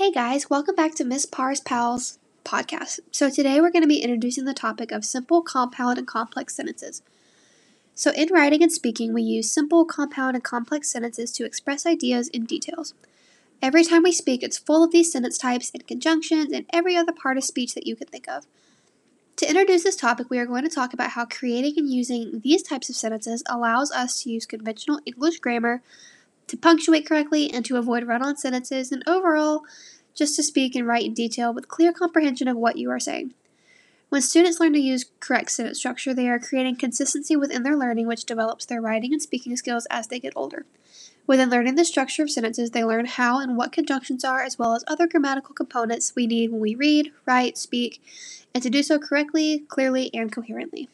Hey guys, welcome back to Miss Parr's Pals podcast. So today we're going to be introducing the topic of simple, compound, and complex sentences. So in writing and speaking, we use simple, compound, and complex sentences to express ideas in details. Every time we speak, it's full of these sentence types and conjunctions and every other part of speech that you can think of. To introduce this topic, we are going to talk about how creating and using these types of sentences allows us to use conventional English grammar to punctuate correctly and to avoid run on sentences, and overall, just to speak and write in detail with clear comprehension of what you are saying. When students learn to use correct sentence structure, they are creating consistency within their learning, which develops their writing and speaking skills as they get older. Within learning the structure of sentences, they learn how and what conjunctions are, as well as other grammatical components we need when we read, write, speak, and to do so correctly, clearly, and coherently.